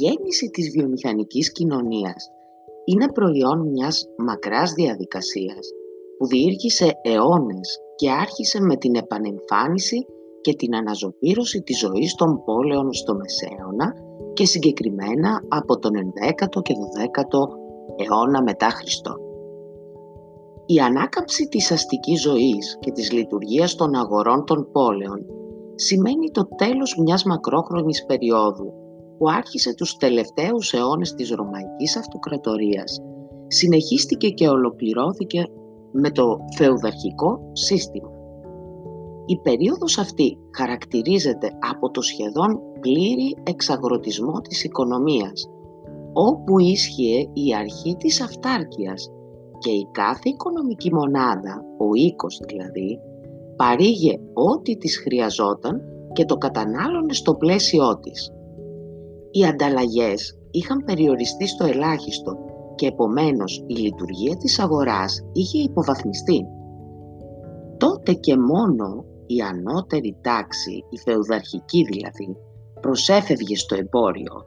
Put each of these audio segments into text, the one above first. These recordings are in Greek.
γέννηση της βιομηχανικής κοινωνίας είναι προϊόν μιας μακράς διαδικασίας που διήρκησε αιώνες και άρχισε με την επανεμφάνιση και την αναζωπήρωση της ζωής των πόλεων στο Μεσαίωνα και συγκεκριμένα από τον 11ο και 12ο αιώνα μετά Χριστόν. Η ανάκαμψη της αστικής ζωής και της λειτουργίας των αγορών των πόλεων σημαίνει το τέλος μιας μακρόχρονης περίοδου που άρχισε τους τελευταίους αιώνες της Ρωμαϊκής Αυτοκρατορίας, συνεχίστηκε και ολοκληρώθηκε με το φεουδαρχικό σύστημα. Η περίοδος αυτή χαρακτηρίζεται από το σχεδόν πλήρη εξαγροτισμό της οικονομίας, όπου ίσχυε η αρχή της αυτάρκειας και η κάθε οικονομική μονάδα, ο οίκος δηλαδή, παρήγε ό,τι της χρειαζόταν και το κατανάλωνε στο πλαίσιό της. Οι ανταλλαγές είχαν περιοριστεί στο ελάχιστο και επομένως η λειτουργία της αγοράς είχε υποβαθμιστεί. Τότε και μόνο η ανώτερη τάξη, η φεουδαρχική δηλαδή, προσέφευγε στο εμπόριο,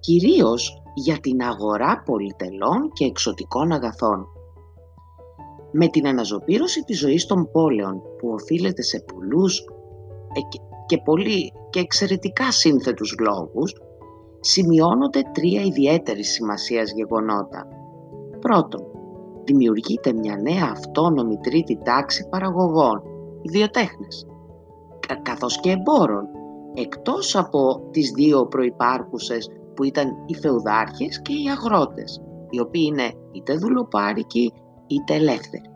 κυρίως για την αγορά πολυτελών και εξωτικών αγαθών. Με την αναζωπήρωση της ζωής των πόλεων που οφείλεται σε πολλούς ε, και, πολύ και εξαιρετικά σύνθετους λόγους, σημειώνονται τρία ιδιαίτερη σημασίας γεγονότα. Πρώτον, δημιουργείται μια νέα αυτόνομη τρίτη τάξη παραγωγών, ιδιοτέχνες, καθώς και εμπόρων, εκτός από τις δύο προϋπάρχουσες που ήταν οι φεουδάρχες και οι αγρότες, οι οποίοι είναι είτε δουλοπάρικοι είτε ελεύθεροι.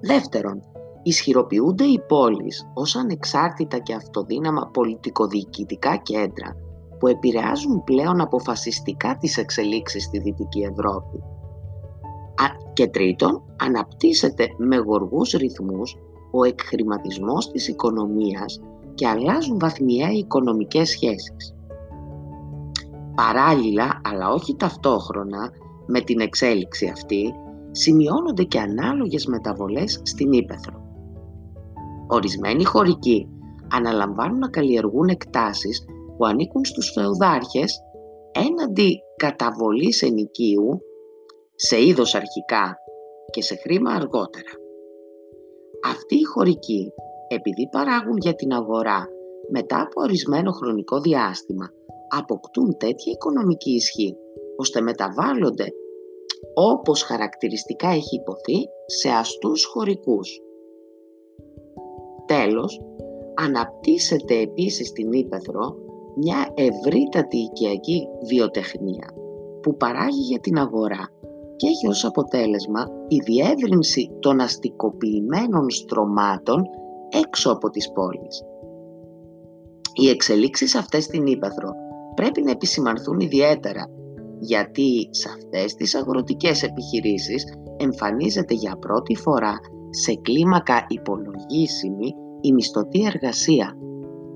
Δεύτερον, ισχυροποιούνται οι πόλεις ως ανεξάρτητα και αυτοδύναμα πολιτικοδιοικητικά κέντρα που επηρεάζουν πλέον αποφασιστικά τις εξελίξεις στη Δυτική Ευρώπη. Και τρίτον, αναπτύσσεται με γοργούς ρυθμούς ο εκχρηματισμός της οικονομίας και αλλάζουν βαθμιαία οι οικονομικές σχέσεις. Παράλληλα, αλλά όχι ταυτόχρονα, με την εξέλιξη αυτή, σημειώνονται και ανάλογες μεταβολές στην Ήπεθρο. Ορισμένοι χωρικοί αναλαμβάνουν να καλλιεργούν εκτάσεις που ανήκουν στους φεουδάρχες έναντι καταβολής ενοικίου σε είδος αρχικά και σε χρήμα αργότερα. Αυτοί οι χωρικοί, επειδή παράγουν για την αγορά μετά από ορισμένο χρονικό διάστημα, αποκτούν τέτοια οικονομική ισχύ, ώστε μεταβάλλονται όπως χαρακτηριστικά έχει υποθεί σε αστούς χωρικούς. Τέλος, αναπτύσσεται επίσης στην Ήπεθρο μια ευρύτατη οικιακή βιοτεχνία που παράγει για την αγορά και έχει ως αποτέλεσμα η διεύρυνση των αστικοποιημένων στρωμάτων έξω από τις πόλεις. Οι εξελίξεις αυτές στην Ήπαθρο πρέπει να επισημανθούν ιδιαίτερα γιατί σε αυτές τις αγροτικές επιχειρήσεις εμφανίζεται για πρώτη φορά σε κλίμακα υπολογίσιμη η μισθωτή εργασία,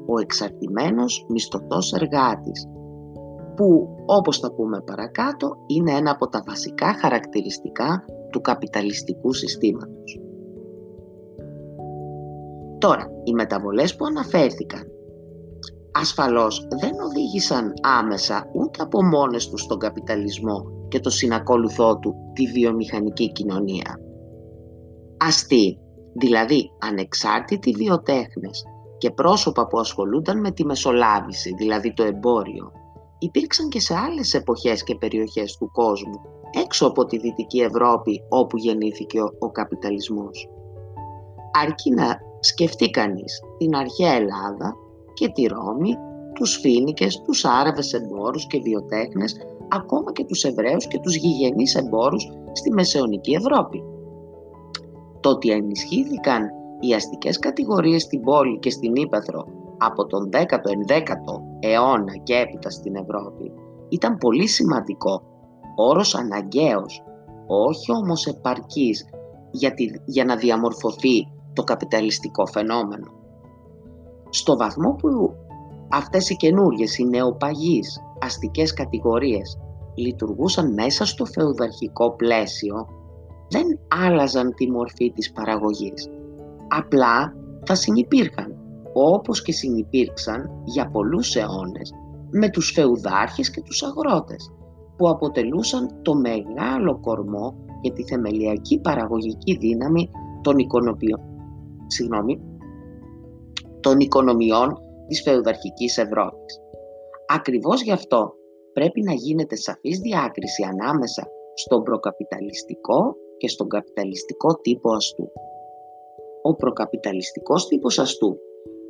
ο εξαρτημένος μισθωτός εργάτης, που όπως θα πούμε παρακάτω είναι ένα από τα βασικά χαρακτηριστικά του καπιταλιστικού συστήματος. Τώρα, οι μεταβολές που αναφέρθηκαν ασφαλώς δεν οδήγησαν άμεσα ούτε από μόνες τους στον καπιταλισμό και το συνακόλουθό του τη βιομηχανική κοινωνία. Αστεί, δηλαδή ανεξάρτητοι βιοτέχνες και πρόσωπα που ασχολούνταν με τη μεσολάβηση, δηλαδή το εμπόριο, υπήρξαν και σε άλλες εποχές και περιοχές του κόσμου, έξω από τη Δυτική Ευρώπη όπου γεννήθηκε ο, ο καπιταλισμός. Αρκεί να σκεφτεί κανείς την αρχαία Ελλάδα και τη Ρώμη, τους Φίνικες, τους Άραβες εμπόρους και βιοτέχνες, ακόμα και τους Εβραίους και τους γηγενείς εμπόρους στη Μεσαιωνική Ευρώπη. Το ότι ενισχύθηκαν οι αστικές κατηγορίες στην πόλη και στην Ήπεθρο από τον 10ο-11ο αιώνα και έπειτα στην Ευρώπη ήταν πολύ σημαντικό, όρος αναγκαίος, όχι όμως επαρκής για, για να διαμορφωθεί το καπιταλιστικό φαινόμενο. Στο βαθμό που αυτές οι καινούριες, οι νεοπαγείς αστικές κατηγορίες λειτουργούσαν μέσα στο φεουδαρχικό πλαίσιο, δεν άλλαζαν τη μορφή της παραγωγής. Απλά θα συνυπήρχαν όπως και συνυπήρξαν για πολλούς αιώνες με τους φεουδάρχες και τους αγρότες που αποτελούσαν το μεγάλο κορμό για τη θεμελιακή παραγωγική δύναμη των, οικονομιών, συγγνώμη, των οικονομιών της φεουδαρχικής Ευρώπης. Ακριβώς γι' αυτό πρέπει να γίνεται σαφής διάκριση ανάμεσα στον προκαπιταλιστικό και στον καπιταλιστικό τύπο αστού. Ο προκαπιταλιστικός τύπος αστού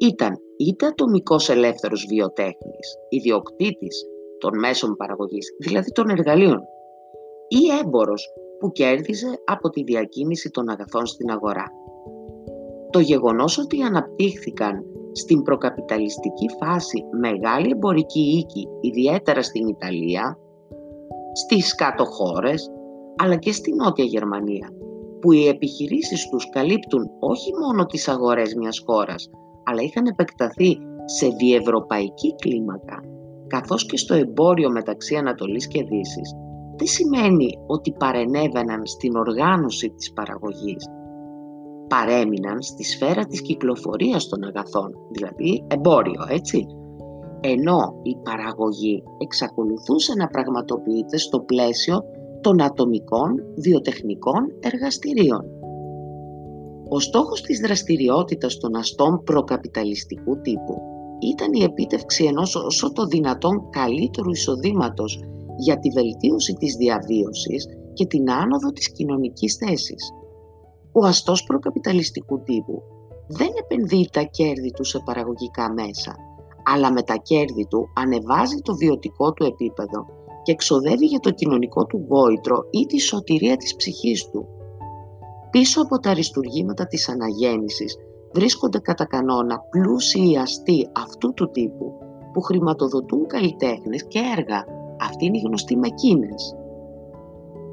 ήταν είτε ατομικός ελεύθερος βιοτέχνης, ιδιοκτήτης των μέσων παραγωγής, δηλαδή των εργαλείων, ή έμπορος που κέρδιζε από τη διακίνηση των αγαθών στην αγορά. Το γεγονός ότι αναπτύχθηκαν στην προκαπιταλιστική φάση μεγάλη εμπορική οίκη, ιδιαίτερα στην Ιταλία, στις κάτω χώρες, αλλά και στη Νότια Γερμανία, που οι επιχειρήσεις τους καλύπτουν όχι μόνο τις αγορές μιας χώρας, αλλά είχαν επεκταθεί σε διευρωπαϊκή κλίμακα, καθώς και στο εμπόριο μεταξύ Ανατολής και Δύσης, δεν σημαίνει ότι παρενέβαιναν στην οργάνωση της παραγωγής; Παρέμειναν στη σφαίρα της κυκλοφορίας των αγαθών, δηλαδή εμπόριο, έτσι. Ενώ η παραγωγή εξακολουθούσε να πραγματοποιείται στο πλαίσιο των ατομικών βιοτεχνικών εργαστηρίων. Ο στόχος της δραστηριότητας των αστών προκαπιταλιστικού τύπου ήταν η επίτευξη ενός όσο το δυνατόν καλύτερου εισοδήματος για τη βελτίωση της διαβίωσης και την άνοδο της κοινωνικής θέσης. Ο αστός προκαπιταλιστικού τύπου δεν επενδύει τα κέρδη του σε παραγωγικά μέσα, αλλά με τα κέρδη του ανεβάζει το βιωτικό του επίπεδο και εξοδεύει για το κοινωνικό του βόητρο ή τη σωτηρία της ψυχής του. Πίσω από τα αριστουργήματα της αναγέννησης βρίσκονται κατά κανόνα πλούσιοι αστεί αυτού του τύπου που χρηματοδοτούν καλλιτέχνες και έργα. Αυτή είναι η γνωστή Μεκίνες.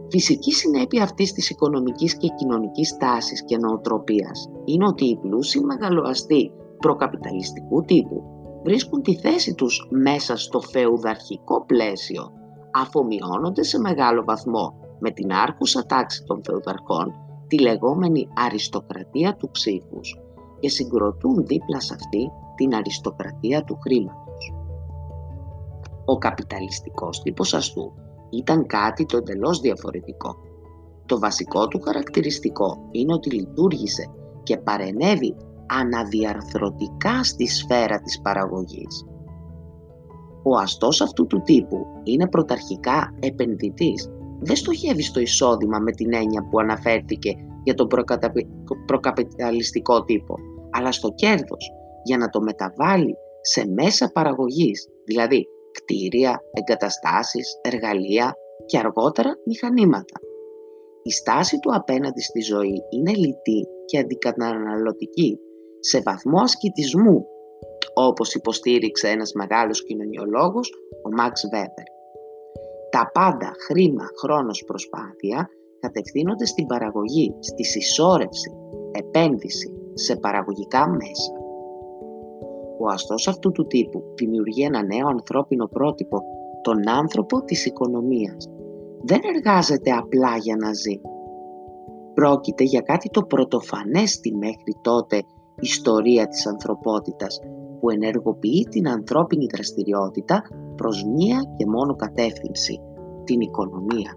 Φυσική συνέπεια αυτής της οικονομικής και κοινωνικής τάσης και νοοτροπίας είναι ότι οι πλούσιοι μεγαλοαστοί προκαπιταλιστικού τύπου βρίσκουν τη θέση τους μέσα στο φεουδαρχικό πλαίσιο αφομοιώνονται σε μεγάλο βαθμό με την άρχουσα τάξη των φεουδαρχών τη λεγόμενη αριστοκρατία του ψήφους και συγκροτούν δίπλα σε αυτή την αριστοκρατία του χρήματος. Ο καπιταλιστικός τύπος αστού ήταν κάτι το εντελώς διαφορετικό. Το βασικό του χαρακτηριστικό είναι ότι λειτουργήσε και παρενέβη αναδιαρθρωτικά στη σφαίρα της παραγωγής ο αστός αυτού του τύπου είναι πρωταρχικά επενδυτής. Δεν στοχεύει στο εισόδημα με την έννοια που αναφέρθηκε για τον προκαπιταλιστικό τύπο, αλλά στο κέρδος για να το μεταβάλει σε μέσα παραγωγής, δηλαδή κτίρια, εγκαταστάσεις, εργαλεία και αργότερα μηχανήματα. Η στάση του απέναντι στη ζωή είναι λιτή και αντικαταναλωτική σε βαθμό ασκητισμού όπως υποστήριξε ένας μεγάλος κοινωνιολόγος, ο Μαξ Βέμπερ. Τα πάντα χρήμα, χρόνος, προσπάθεια κατευθύνονται στην παραγωγή, στη συσσόρευση, επένδυση σε παραγωγικά μέσα. Ο αστός αυτού του τύπου δημιουργεί ένα νέο ανθρώπινο πρότυπο, τον άνθρωπο της οικονομίας. Δεν εργάζεται απλά για να ζει. Πρόκειται για κάτι το πρωτοφανές στη μέχρι τότε ιστορία της ανθρωπότητας που ενεργοποιεί την ανθρώπινη δραστηριότητα προς μία και μόνο κατεύθυνση, την οικονομία.